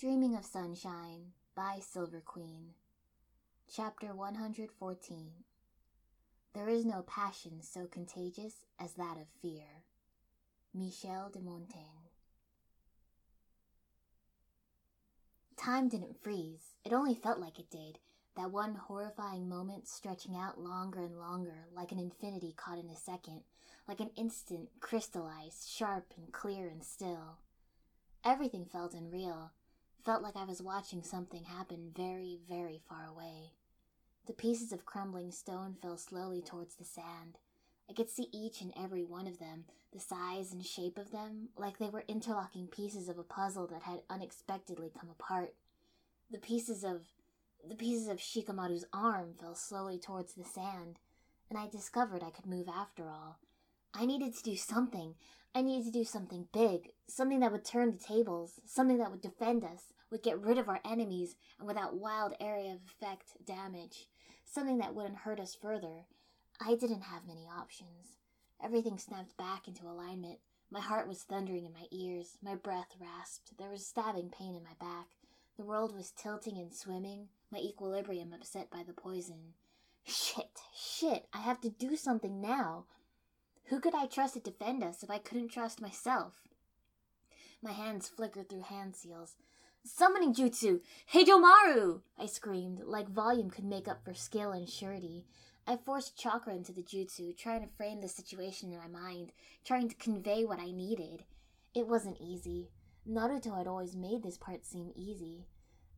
Dreaming of Sunshine by Silver Queen. Chapter 114 There is no passion so contagious as that of fear. Michel de Montaigne. Time didn't freeze, it only felt like it did. That one horrifying moment stretching out longer and longer, like an infinity caught in a second, like an instant crystallized, sharp and clear and still. Everything felt unreal, felt like I was watching something happen very, very far away. The pieces of crumbling stone fell slowly towards the sand. I could see each and every one of them, the size and shape of them, like they were interlocking pieces of a puzzle that had unexpectedly come apart. The pieces of the pieces of Shikamaru's arm fell slowly towards the sand, and I discovered I could move after all. I needed to do something. I needed to do something big, something that would turn the tables, something that would defend us, would get rid of our enemies, and without wild area of effect damage, something that wouldn't hurt us further. I didn't have many options. Everything snapped back into alignment. My heart was thundering in my ears, my breath rasped, there was stabbing pain in my back. The world was tilting and swimming, my equilibrium upset by the poison. Shit, shit, I have to do something now. Who could I trust to defend us if I couldn't trust myself? My hands flickered through hand seals. Summoning jutsu! Heijomaru! I screamed, like volume could make up for skill and surety. I forced chakra into the jutsu, trying to frame the situation in my mind, trying to convey what I needed. It wasn't easy. Naruto had always made this part seem easy.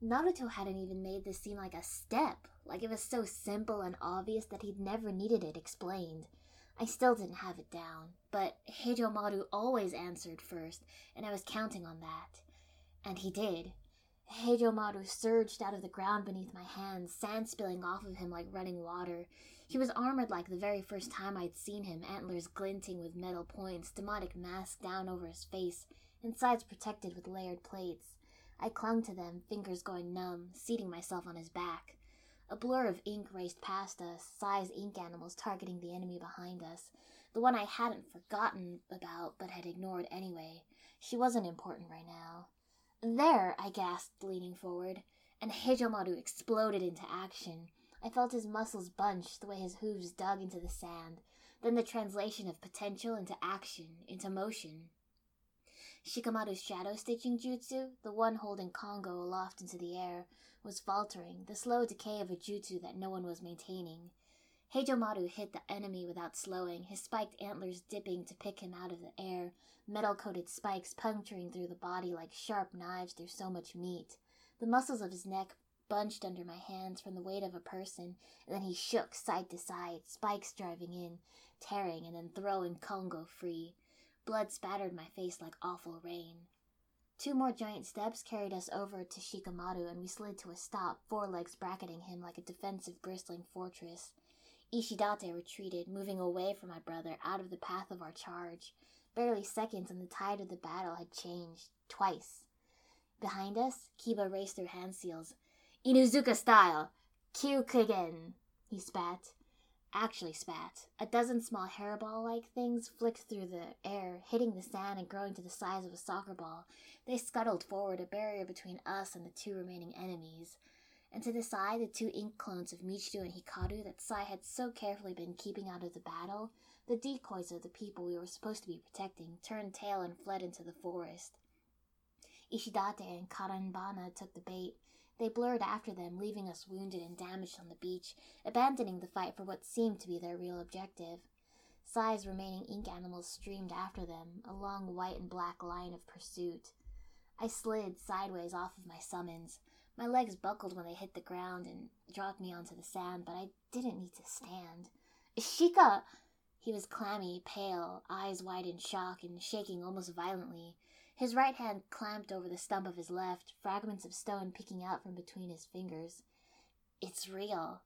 Naruto hadn't even made this seem like a step, like it was so simple and obvious that he'd never needed it explained. I still didn't have it down, but Heijomaru always answered first, and I was counting on that. And he did. Heijomaru surged out of the ground beneath my hands, sand spilling off of him like running water. He was armored like the very first time I'd seen him, antlers glinting with metal points, demonic mask down over his face, and sides protected with layered plates. I clung to them, fingers going numb, seating myself on his back. A blur of ink raced past us, Sai's ink animals targeting the enemy behind us. The one I hadn't forgotten about but had ignored anyway. She wasn't important right now. There, I gasped, leaning forward, and Heijomaru exploded into action. I felt his muscles bunch, the way his hooves dug into the sand, then the translation of potential into action, into motion. Shikamaru's shadow stitching jutsu, the one holding Kongo aloft into the air, was faltering, the slow decay of a jutsu that no one was maintaining. Heijomaru hit the enemy without slowing, his spiked antlers dipping to pick him out of the air, metal coated spikes puncturing through the body like sharp knives through so much meat. The muscles of his neck bunched under my hands from the weight of a person, and then he shook side to side, spikes driving in, tearing and then throwing Kongo free. Blood spattered my face like awful rain. Two more giant steps carried us over to Shikamaru, and we slid to a stop, four legs bracketing him like a defensive bristling fortress. Ishidate retreated, moving away from my brother, out of the path of our charge. Barely seconds, and the tide of the battle had changed. Twice. Behind us, Kiba raced through hand seals. Inuzuka style! Kyukigen! He spat actually spat. A dozen small hairball like things flicked through the air, hitting the sand and growing to the size of a soccer ball. They scuttled forward, a barrier between us and the two remaining enemies. And to the side, the two ink clones of Michiru and Hikaru that Sai had so carefully been keeping out of the battle, the decoys of the people we were supposed to be protecting, turned tail and fled into the forest. Ishidate and Karenbana took the bait, they blurred after them, leaving us wounded and damaged on the beach, abandoning the fight for what seemed to be their real objective. Sai's remaining ink animals streamed after them, a long white and black line of pursuit. I slid sideways off of my summons. My legs buckled when they hit the ground and dropped me onto the sand, but I didn't need to stand. Shika! He was clammy, pale, eyes wide in shock, and shaking almost violently. His right hand clamped over the stump of his left, fragments of stone peeking out from between his fingers. It's real.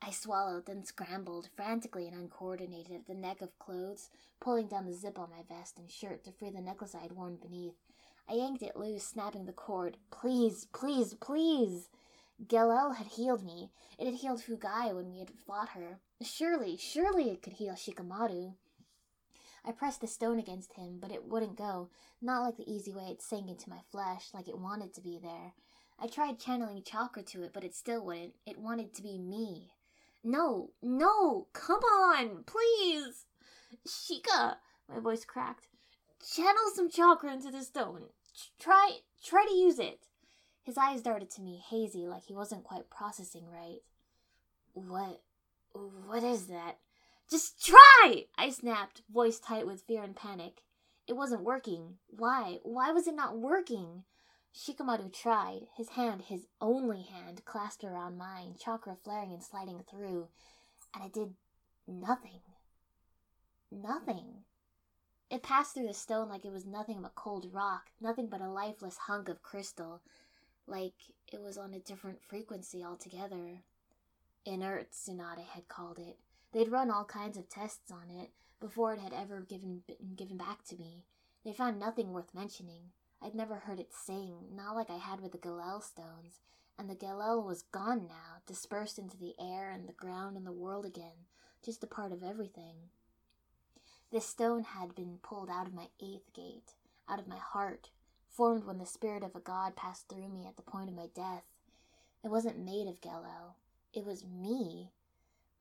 I swallowed, then scrambled, frantically and uncoordinated, at the neck of clothes, pulling down the zip on my vest and shirt to free the necklace I had worn beneath. I yanked it loose, snapping the cord. Please, please, please! Gelel had healed me. It had healed Fugai when we had fought her. Surely, surely it could heal Shikamaru. I pressed the stone against him, but it wouldn't go, not like the easy way it sank into my flesh, like it wanted to be there. I tried channeling chakra to it, but it still wouldn't. It wanted to be me. No, no, come on, please! Shika! my voice cracked. Channel some chakra into the stone. Try, try to use it. His eyes darted to me, hazy, like he wasn't quite processing right. What, what is that? Just try! I snapped, voice tight with fear and panic. It wasn't working. Why? Why was it not working? Shikamaru tried, his hand, his only hand, clasped around mine, chakra flaring and sliding through, and it did nothing. Nothing. It passed through the stone like it was nothing but cold rock, nothing but a lifeless hunk of crystal, like it was on a different frequency altogether. Inert, Tsunade had called it. They'd run all kinds of tests on it before it had ever given been given back to me. They found nothing worth mentioning. I'd never heard it sing, not like I had with the Gelel stones, and the Gelel was gone now, dispersed into the air and the ground and the world again, just a part of everything. This stone had been pulled out of my eighth gate, out of my heart, formed when the spirit of a god passed through me at the point of my death. It wasn't made of Gelel. It was me.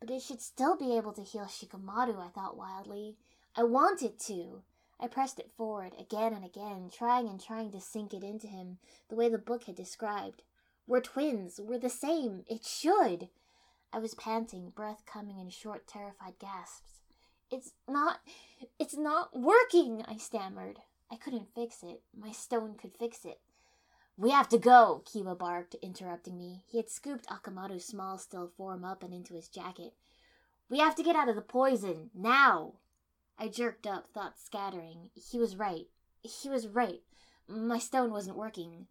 But it should still be able to heal Shikamaru, I thought wildly. I want it to. I pressed it forward again and again, trying and trying to sink it into him the way the book had described. We're twins. We're the same. It should. I was panting, breath coming in short, terrified gasps. It's not. It's not working, I stammered. I couldn't fix it. My stone could fix it. We have to go, Kiba barked, interrupting me. He had scooped Akamaru's small, still form up and into his jacket. We have to get out of the poison, now! I jerked up, thoughts scattering. He was right. He was right. My stone wasn't working.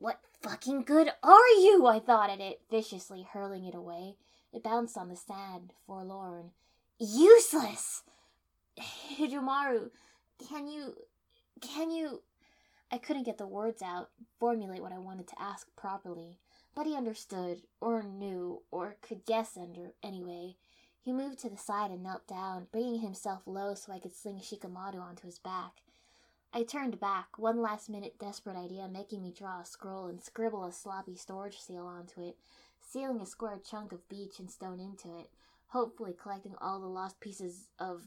What fucking good are you? I thought at it, viciously hurling it away. It bounced on the sand, forlorn. Useless! Heijomaru, can you. Can you. I couldn't get the words out, formulate what I wanted to ask properly, but he understood, or knew, or could guess under anyway. He moved to the side and knelt down, bringing himself low so I could sling Shikamaru onto his back. I turned back, one last minute desperate idea making me draw a scroll and scribble a sloppy storage seal onto it, sealing a square chunk of beach and stone into it, hopefully collecting all the lost pieces of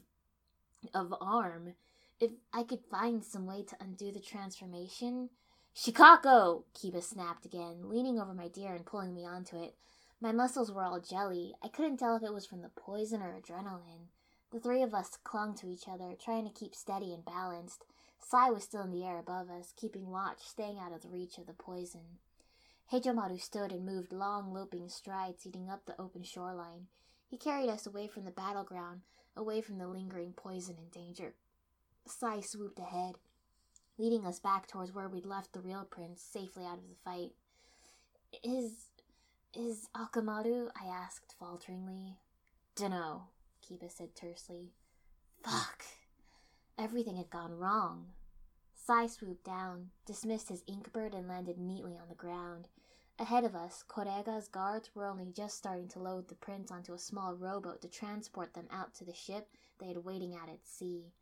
of arm. If I could find some way to undo the transformation. Shikako! Kiba snapped again, leaning over my deer and pulling me onto it. My muscles were all jelly. I couldn't tell if it was from the poison or adrenaline. The three of us clung to each other, trying to keep steady and balanced. Sai was still in the air above us, keeping watch, staying out of the reach of the poison. Heijomaru stood and moved long, loping strides leading up the open shoreline. He carried us away from the battleground, away from the lingering poison and danger. Sai swooped ahead, leading us back towards where we'd left the real prince, safely out of the fight. Is is Akamaru? I asked falteringly. Dunno, Kiba said tersely. Fuck. Everything had gone wrong. Sai swooped down, dismissed his inkbird, and landed neatly on the ground. Ahead of us, Korega's guards were only just starting to load the prince onto a small rowboat to transport them out to the ship they had waiting at at sea.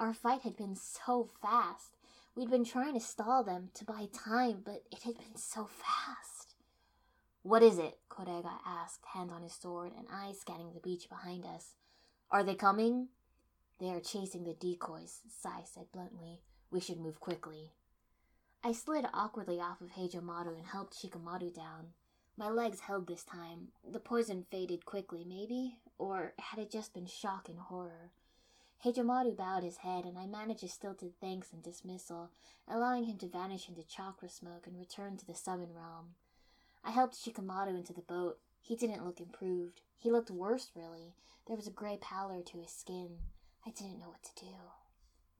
Our fight had been so fast. We'd been trying to stall them to buy time, but it had been so fast. What is it? Korega asked, hand on his sword and eyes scanning the beach behind us. Are they coming? They are chasing the decoys, Sai said bluntly. We should move quickly. I slid awkwardly off of Heijomaru and helped Shikamaru down. My legs held this time. The poison faded quickly, maybe? Or had it just been shock and horror? Heijomaru bowed his head, and I managed a stilted thanks and dismissal, allowing him to vanish into chakra smoke and return to the summon realm. I helped Shikamaru into the boat. He didn't look improved. He looked worse, really. There was a gray pallor to his skin. I didn't know what to do.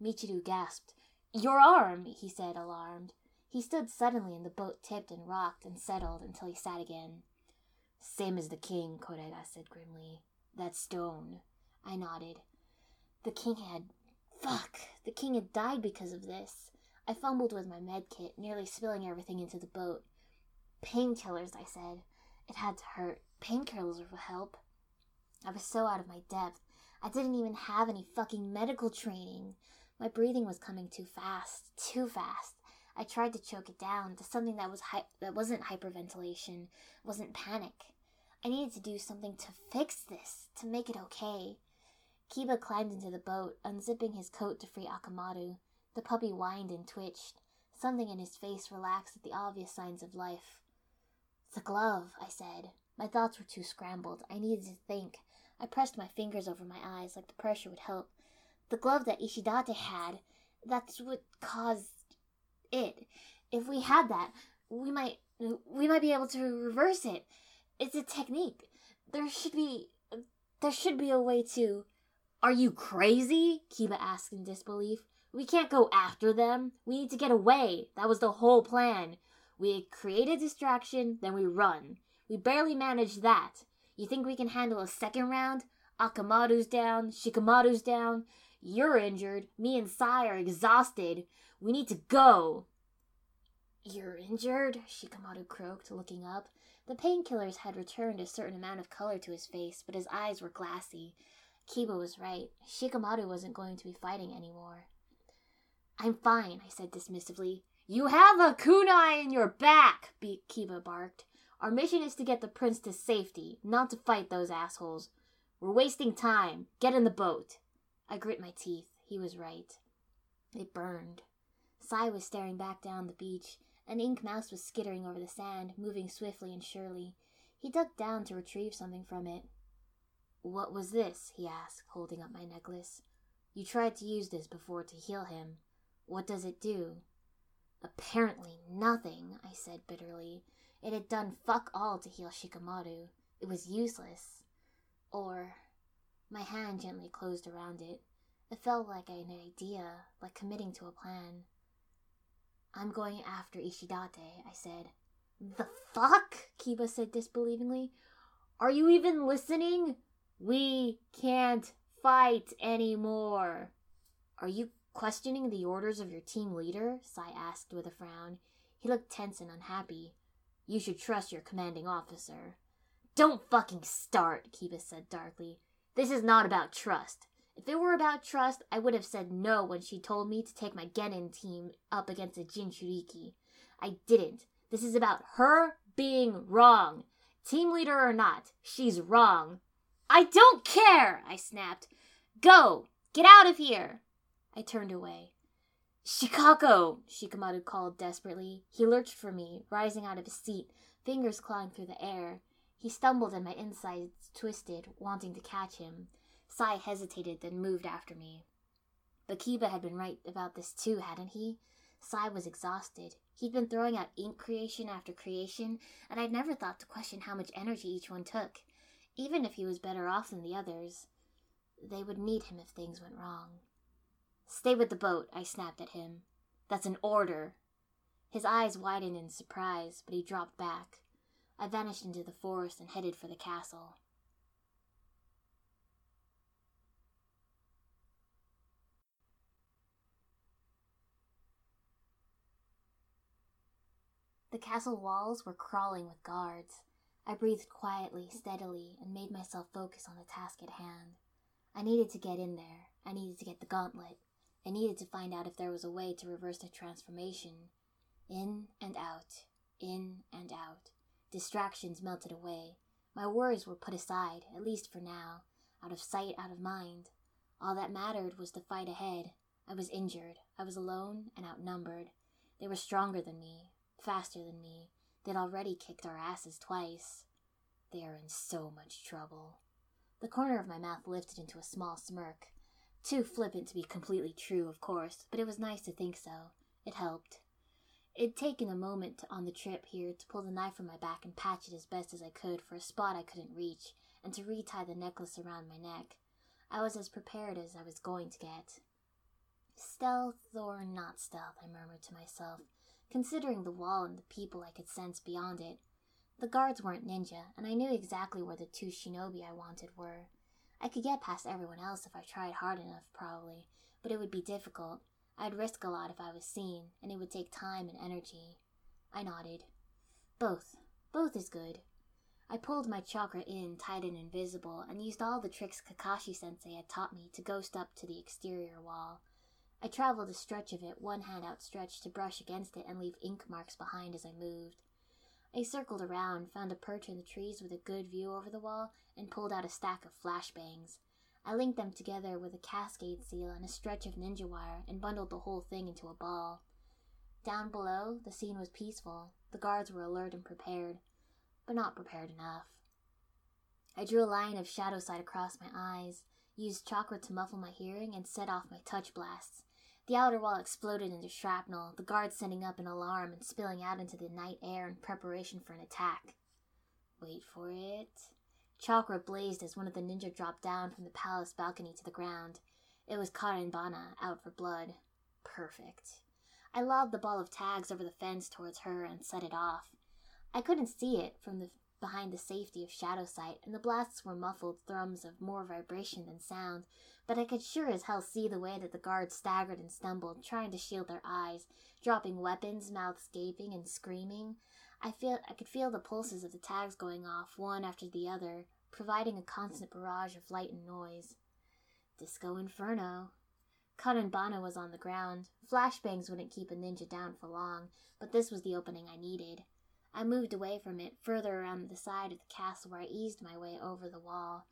Michiru gasped. Your arm, he said, alarmed. He stood suddenly and the boat tipped and rocked and settled until he sat again. Same as the king, Korega said grimly. That stone. I nodded. The king had. Fuck! The king had died because of this. I fumbled with my med kit, nearly spilling everything into the boat. Painkillers, I said. It had to hurt. Painkillers will help. I was so out of my depth. I didn't even have any fucking medical training. My breathing was coming too fast, too fast. I tried to choke it down to something that was hy- that wasn't hyperventilation, wasn't panic. I needed to do something to fix this, to make it okay. Kiba climbed into the boat, unzipping his coat to free Akamaru. The puppy whined and twitched. Something in his face relaxed at the obvious signs of life. The glove, I said. My thoughts were too scrambled. I needed to think. I pressed my fingers over my eyes like the pressure would help. The glove that Ishidate had, that's what caused it. If we had that, we might we might be able to reverse it. It's a technique. There should be there should be a way to Are you crazy? Kiba asked in disbelief. We can't go after them. We need to get away. That was the whole plan. We create a distraction, then we run. We barely managed that. You think we can handle a second round? Akamaru's down, Shikamaru's down. You're injured. Me and Sai are exhausted. We need to go. You're injured? Shikamaru croaked, looking up. The painkillers had returned a certain amount of color to his face, but his eyes were glassy. Kiba was right. Shikamaru wasn't going to be fighting anymore. I'm fine, I said dismissively. You have a kunai in your back, Kiba barked. Our mission is to get the prince to safety, not to fight those assholes. We're wasting time. Get in the boat. I grit my teeth. He was right. It burned. Sai was staring back down the beach. An ink mouse was skittering over the sand, moving swiftly and surely. He ducked down to retrieve something from it. What was this? he asked, holding up my necklace. You tried to use this before to heal him. What does it do? Apparently nothing, I said bitterly. It had done fuck all to heal Shikamaru. It was useless. Or my hand gently closed around it. It felt like an idea, like committing to a plan. I'm going after Ishidate, I said. The fuck? Kiba said disbelievingly. Are you even listening? We can't fight anymore. Are you questioning the orders of your team leader? Sai asked with a frown. He looked tense and unhappy. You should trust your commanding officer. Don't fucking start, Kiba said darkly. This is not about trust. If it were about trust, I would have said no when she told me to take my Genin team up against a Jinchuriki. I didn't. This is about her being wrong. Team leader or not, she's wrong. I don't care, I snapped. Go! Get out of here! I turned away. Shikako, Shikamaru called desperately. He lurched for me, rising out of his seat, fingers clawing through the air. He stumbled and my insides twisted, wanting to catch him. Sai hesitated, then moved after me. But Kiba had been right about this too, hadn't he? Sai was exhausted. He'd been throwing out ink creation after creation, and I'd never thought to question how much energy each one took. Even if he was better off than the others, they would need him if things went wrong. Stay with the boat, I snapped at him. That's an order. His eyes widened in surprise, but he dropped back. I vanished into the forest and headed for the castle. The castle walls were crawling with guards. I breathed quietly, steadily, and made myself focus on the task at hand. I needed to get in there. I needed to get the gauntlet. I needed to find out if there was a way to reverse the transformation. In and out, in and out. Distractions melted away. My worries were put aside, at least for now. Out of sight, out of mind. All that mattered was the fight ahead. I was injured. I was alone and outnumbered. They were stronger than me, faster than me. They'd already kicked our asses twice. They are in so much trouble. The corner of my mouth lifted into a small smirk. Too flippant to be completely true, of course, but it was nice to think so. It helped. It'd taken a moment on the trip here to pull the knife from my back and patch it as best as I could for a spot I couldn't reach, and to retie the necklace around my neck. I was as prepared as I was going to get. Stealth or not stealth, I murmured to myself, considering the wall and the people I could sense beyond it. The guards weren't ninja, and I knew exactly where the two shinobi I wanted were. I could get past everyone else if I tried hard enough, probably, but it would be difficult. I'd risk a lot if I was seen, and it would take time and energy. I nodded. Both. Both is good. I pulled my chakra in tight and invisible and used all the tricks Kakashi sensei had taught me to ghost up to the exterior wall. I traveled a stretch of it, one hand outstretched to brush against it and leave ink marks behind as I moved. I circled around, found a perch in the trees with a good view over the wall, and pulled out a stack of flashbangs. I linked them together with a cascade seal and a stretch of ninja wire and bundled the whole thing into a ball. Down below, the scene was peaceful. The guards were alert and prepared, but not prepared enough. I drew a line of shadow sight across my eyes, used chakra to muffle my hearing, and set off my touch blasts. The outer wall exploded into shrapnel, the guards sending up an alarm and spilling out into the night air in preparation for an attack. Wait for it. Chakra blazed as one of the ninja dropped down from the palace balcony to the ground. It was Karenbana, out for blood. Perfect. I lobbed the ball of tags over the fence towards her and set it off. I couldn't see it from the behind the safety of shadow sight, and the blasts were muffled thrums of more vibration than sound, but I could sure as hell see the way that the guards staggered and stumbled, trying to shield their eyes, dropping weapons, mouths gaping and screaming. I feel I could feel the pulses of the tags going off, one after the other, providing a constant barrage of light and noise. Disco Inferno. Karenbana was on the ground. Flashbangs wouldn't keep a ninja down for long, but this was the opening I needed. I moved away from it, further around the side of the castle where I eased my way over the wall.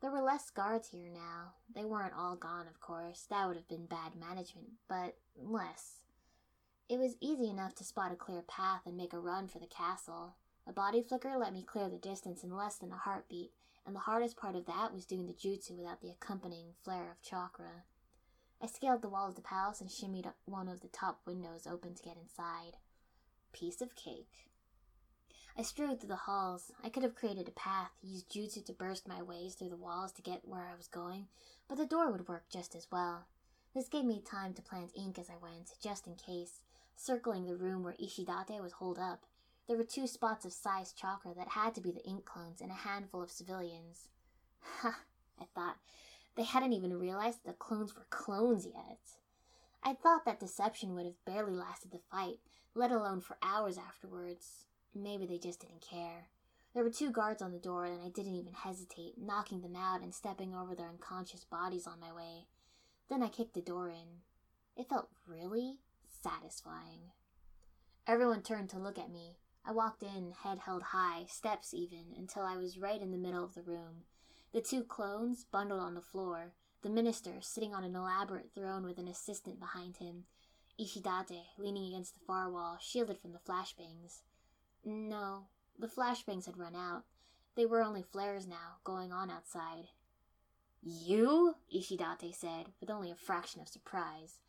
There were less guards here now. They weren't all gone, of course. That would have been bad management, but less. It was easy enough to spot a clear path and make a run for the castle. A body flicker let me clear the distance in less than a heartbeat, and the hardest part of that was doing the jutsu without the accompanying flare of chakra. I scaled the wall of the palace and shimmied one of the top windows open to get inside. Piece of cake. I strode through the halls. I could have created a path, used jutsu to burst my ways through the walls to get where I was going, but the door would work just as well. This gave me time to plant ink as I went, just in case, circling the room where Ishidate was holed up. There were two spots of Sai's chakra that had to be the ink clones and a handful of civilians. Ha, I thought. They hadn't even realized the clones were clones yet. I thought that deception would have barely lasted the fight, let alone for hours afterwards. Maybe they just didn't care. There were two guards on the door, and I didn't even hesitate, knocking them out and stepping over their unconscious bodies on my way. Then I kicked the door in. It felt really satisfying. Everyone turned to look at me. I walked in, head held high, steps even, until I was right in the middle of the room. The two clones bundled on the floor, the minister sitting on an elaborate throne with an assistant behind him, Ishidate leaning against the far wall, shielded from the flashbangs. No, the flashbangs had run out. They were only flares now, going on outside. You? Ishidate said, with only a fraction of surprise.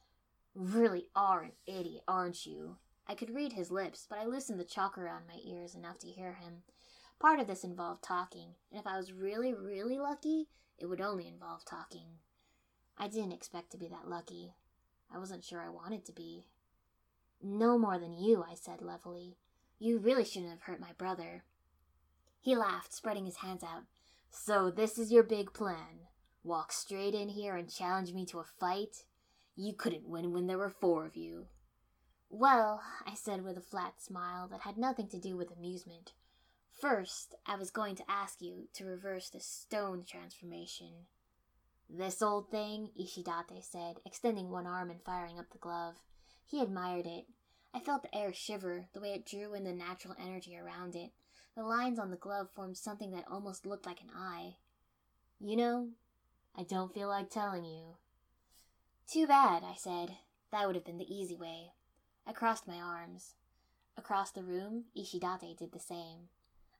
Really are an idiot, aren't you? I could read his lips, but I loosened the chakra on my ears enough to hear him. Part of this involved talking, and if I was really, really lucky, it would only involve talking. I didn't expect to be that lucky. I wasn't sure I wanted to be. No more than you, I said levelly. You really shouldn't have hurt my brother. He laughed, spreading his hands out. So this is your big plan. Walk straight in here and challenge me to a fight? You couldn't win when there were four of you. Well, I said with a flat smile that had nothing to do with amusement. First, I was going to ask you to reverse the stone transformation. This old thing, Ishidate said, extending one arm and firing up the glove. He admired it, I felt the air shiver, the way it drew in the natural energy around it. The lines on the glove formed something that almost looked like an eye. You know, I don't feel like telling you. Too bad, I said. That would have been the easy way. I crossed my arms. Across the room, Ishidate did the same.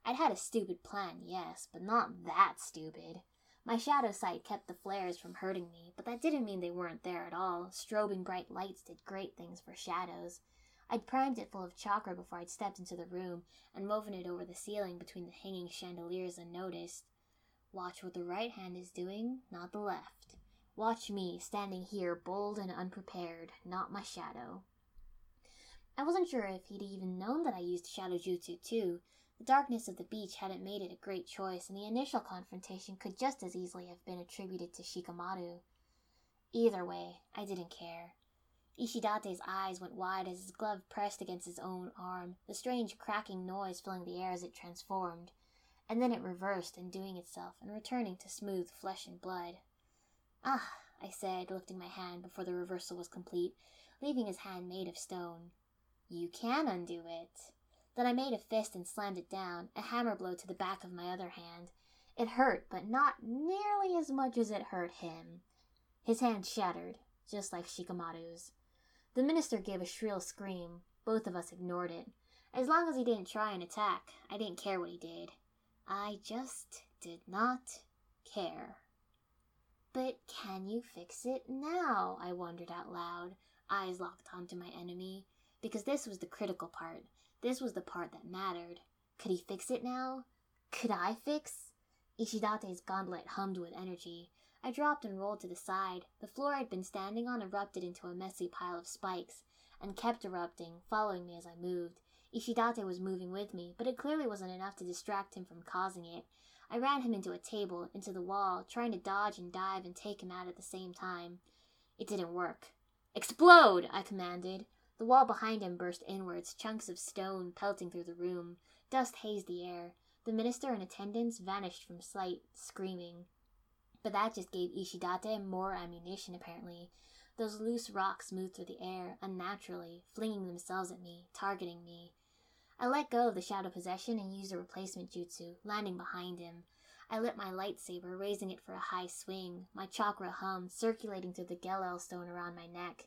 I'd had a stupid plan, yes, but not that stupid. My shadow sight kept the flares from hurting me, but that didn't mean they weren't there at all. Strobing bright lights did great things for shadows. I'd primed it full of chakra before I'd stepped into the room and woven it over the ceiling between the hanging chandeliers unnoticed. Watch what the right hand is doing, not the left. Watch me, standing here bold and unprepared, not my shadow. I wasn't sure if he'd even known that I used shadow jutsu too. The darkness of the beach hadn't made it a great choice, and the initial confrontation could just as easily have been attributed to Shikamaru. Either way, I didn't care. Ishidate's eyes went wide as his glove pressed against his own arm, the strange cracking noise filling the air as it transformed. and then it reversed, undoing itself and returning to smooth flesh and blood. Ah, I said, lifting my hand before the reversal was complete, leaving his hand made of stone. You can undo it. Then I made a fist and slammed it down, a hammer blow to the back of my other hand. It hurt, but not nearly as much as it hurt him. His hand shattered, just like Shikamaru's. The minister gave a shrill scream. Both of us ignored it. As long as he didn't try and attack, I didn't care what he did. I just did not care. But can you fix it now? I wondered out loud, eyes locked onto my enemy. Because this was the critical part. This was the part that mattered. Could he fix it now? Could I fix? Ishidate's gauntlet hummed with energy. I dropped and rolled to the side. The floor I'd been standing on erupted into a messy pile of spikes, and kept erupting, following me as I moved. Ishidate was moving with me, but it clearly wasn't enough to distract him from causing it. I ran him into a table, into the wall, trying to dodge and dive and take him out at the same time. It didn't work. Explode! I commanded. The wall behind him burst inwards, chunks of stone pelting through the room. Dust hazed the air. The minister and attendants vanished from sight, screaming. But that just gave Ishidate more ammunition, apparently. Those loose rocks moved through the air, unnaturally, flinging themselves at me, targeting me. I let go of the shadow possession and used a replacement jutsu, landing behind him. I lit my lightsaber, raising it for a high swing, my chakra hummed, circulating through the Gelel stone around my neck.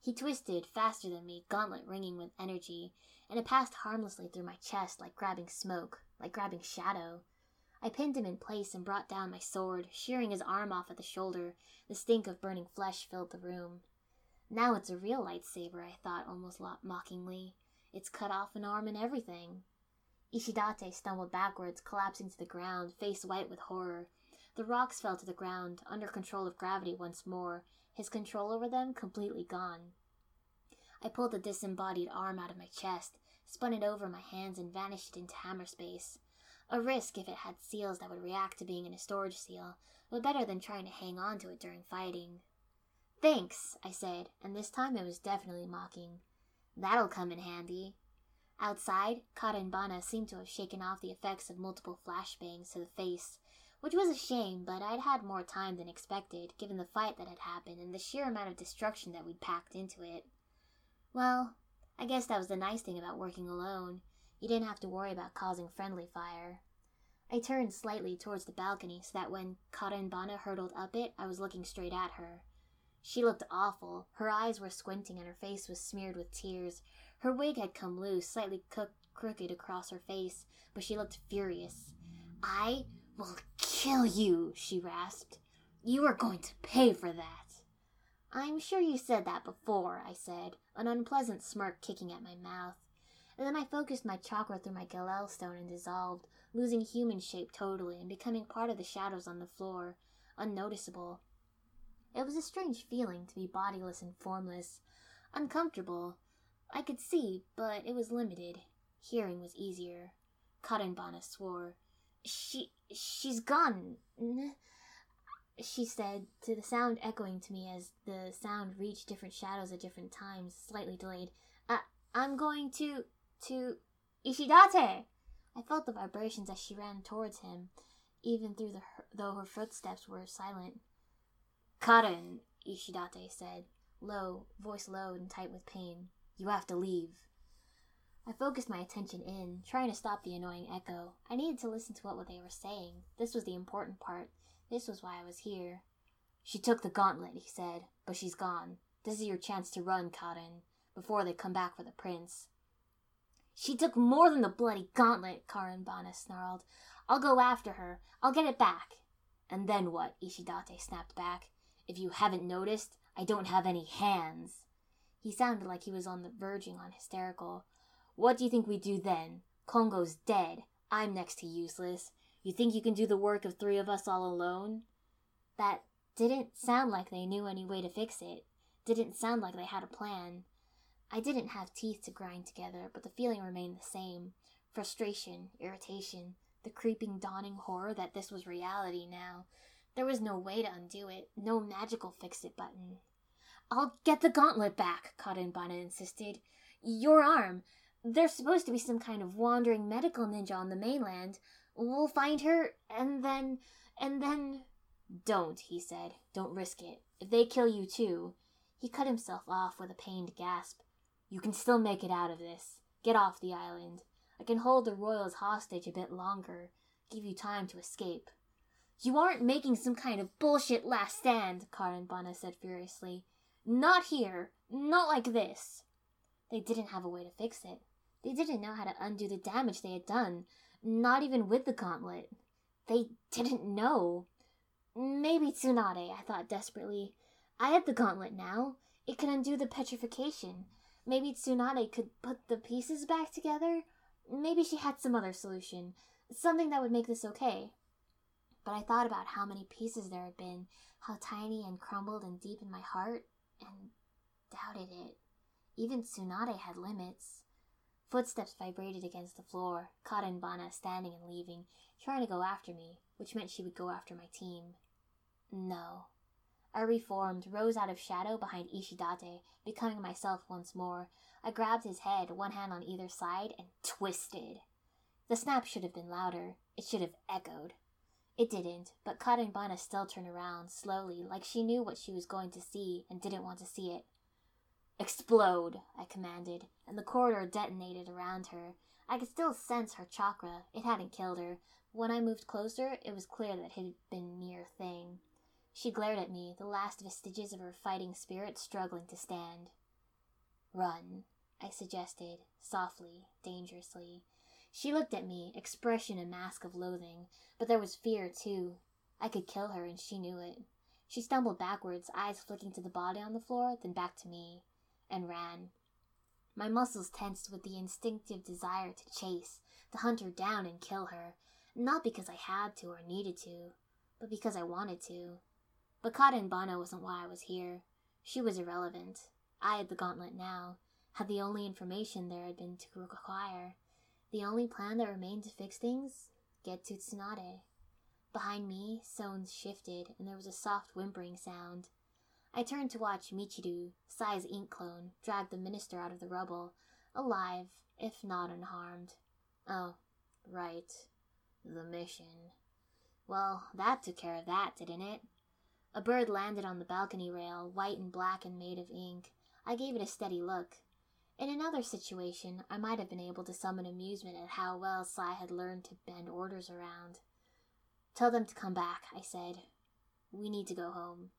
He twisted, faster than me, gauntlet ringing with energy, and it passed harmlessly through my chest like grabbing smoke, like grabbing shadow. I pinned him in place and brought down my sword, shearing his arm off at the shoulder. The stink of burning flesh filled the room. Now it's a real lightsaber, I thought almost mockingly. It's cut off an arm and everything. Ishidate stumbled backwards, collapsing to the ground, face white with horror. The rocks fell to the ground, under control of gravity once more, his control over them completely gone. I pulled the disembodied arm out of my chest, spun it over my hands, and vanished into hammer space. A risk if it had seals that would react to being in a storage seal, but better than trying to hang on to it during fighting. Thanks, I said, and this time it was definitely mocking. That'll come in handy. Outside, Karenbana seemed to have shaken off the effects of multiple flashbangs to the face, which was a shame, but I'd had more time than expected, given the fight that had happened and the sheer amount of destruction that we'd packed into it. Well, I guess that was the nice thing about working alone. You didn't have to worry about causing friendly fire. I turned slightly towards the balcony so that when Karenbana hurtled up it, I was looking straight at her. She looked awful. Her eyes were squinting and her face was smeared with tears. Her wig had come loose, slightly crooked across her face, but she looked furious. I will kill you, she rasped. You are going to pay for that. I'm sure you said that before, I said, an unpleasant smirk kicking at my mouth. And then I focused my chakra through my Gelel stone and dissolved, losing human shape totally and becoming part of the shadows on the floor, unnoticeable. It was a strange feeling to be bodiless and formless, uncomfortable. I could see, but it was limited. Hearing was easier. Karenbana swore. She, she's gone. She said, to the sound echoing to me as the sound reached different shadows at different times, slightly delayed. I, I'm going to, to, Ishidate! I felt the vibrations as she ran towards him, even through the, though her footsteps were silent. Karen, Ishidate said, low, voice low and tight with pain. You have to leave. I focused my attention in, trying to stop the annoying echo. I needed to listen to what they were saying. This was the important part. This was why I was here. She took the gauntlet, he said, but she's gone. This is your chance to run, Karen, before they come back for the prince. She took more than the bloody gauntlet, Karenbana snarled. I'll go after her. I'll get it back. And then what? Ishidate snapped back. If you haven't noticed, I don't have any hands. He sounded like he was on the verging on hysterical. What do you think we do then? Kongo's dead. I'm next to useless. You think you can do the work of three of us all alone? That didn't sound like they knew any way to fix it. Didn't sound like they had a plan. I didn't have teeth to grind together, but the feeling remained the same frustration, irritation, the creeping, dawning horror that this was reality now, there was no way to undo it, no magical fix it button. I'll get the gauntlet back, Bana insisted. Your arm. There's supposed to be some kind of wandering medical ninja on the mainland. We'll find her, and then. and then. Don't, he said. Don't risk it. If they kill you too. He cut himself off with a pained gasp. You can still make it out of this. Get off the island. I can hold the royals hostage a bit longer, give you time to escape. You aren't making some kind of bullshit last stand, Karenbana said furiously. Not here. Not like this. They didn't have a way to fix it. They didn't know how to undo the damage they had done, not even with the gauntlet. They didn't know. Maybe Tsunade, I thought desperately. I had the gauntlet now. It could undo the petrification. Maybe Tsunade could put the pieces back together. Maybe she had some other solution, something that would make this okay. But I thought about how many pieces there had been, how tiny and crumbled and deep in my heart, and doubted it. Even Tsunade had limits. Footsteps vibrated against the floor, Karenbana standing and leaving, trying to go after me, which meant she would go after my team. No. I reformed, rose out of shadow behind Ishidate, becoming myself once more. I grabbed his head, one hand on either side, and twisted. The snap should have been louder. It should have echoed. It didn't, but Karenbana still turned around, slowly, like she knew what she was going to see and didn't want to see it. Explode, I commanded, and the corridor detonated around her. I could still sense her chakra. It hadn't killed her. When I moved closer, it was clear that it had been mere thing. She glared at me, the last vestiges of her fighting spirit struggling to stand. Run, I suggested, softly, dangerously. She looked at me, expression a mask of loathing, but there was fear, too. I could kill her, and she knew it. She stumbled backwards, eyes flicking to the body on the floor, then back to me, and ran. My muscles tensed with the instinctive desire to chase, to hunt her down and kill her, not because I had to or needed to, but because I wanted to. But Karenbana wasn't why I was here. She was irrelevant. I had the gauntlet now, had the only information there had been to acquire. The only plan that remained to fix things? Get to Tsunade. Behind me, stones shifted, and there was a soft whimpering sound. I turned to watch Michiru, Sai's ink clone, drag the minister out of the rubble, alive, if not unharmed. Oh, right. The mission. Well, that took care of that, didn't it? A bird landed on the balcony rail, white and black and made of ink. I gave it a steady look. In another situation, I might have been able to summon amusement at how well Sai had learned to bend orders around. Tell them to come back, I said. We need to go home.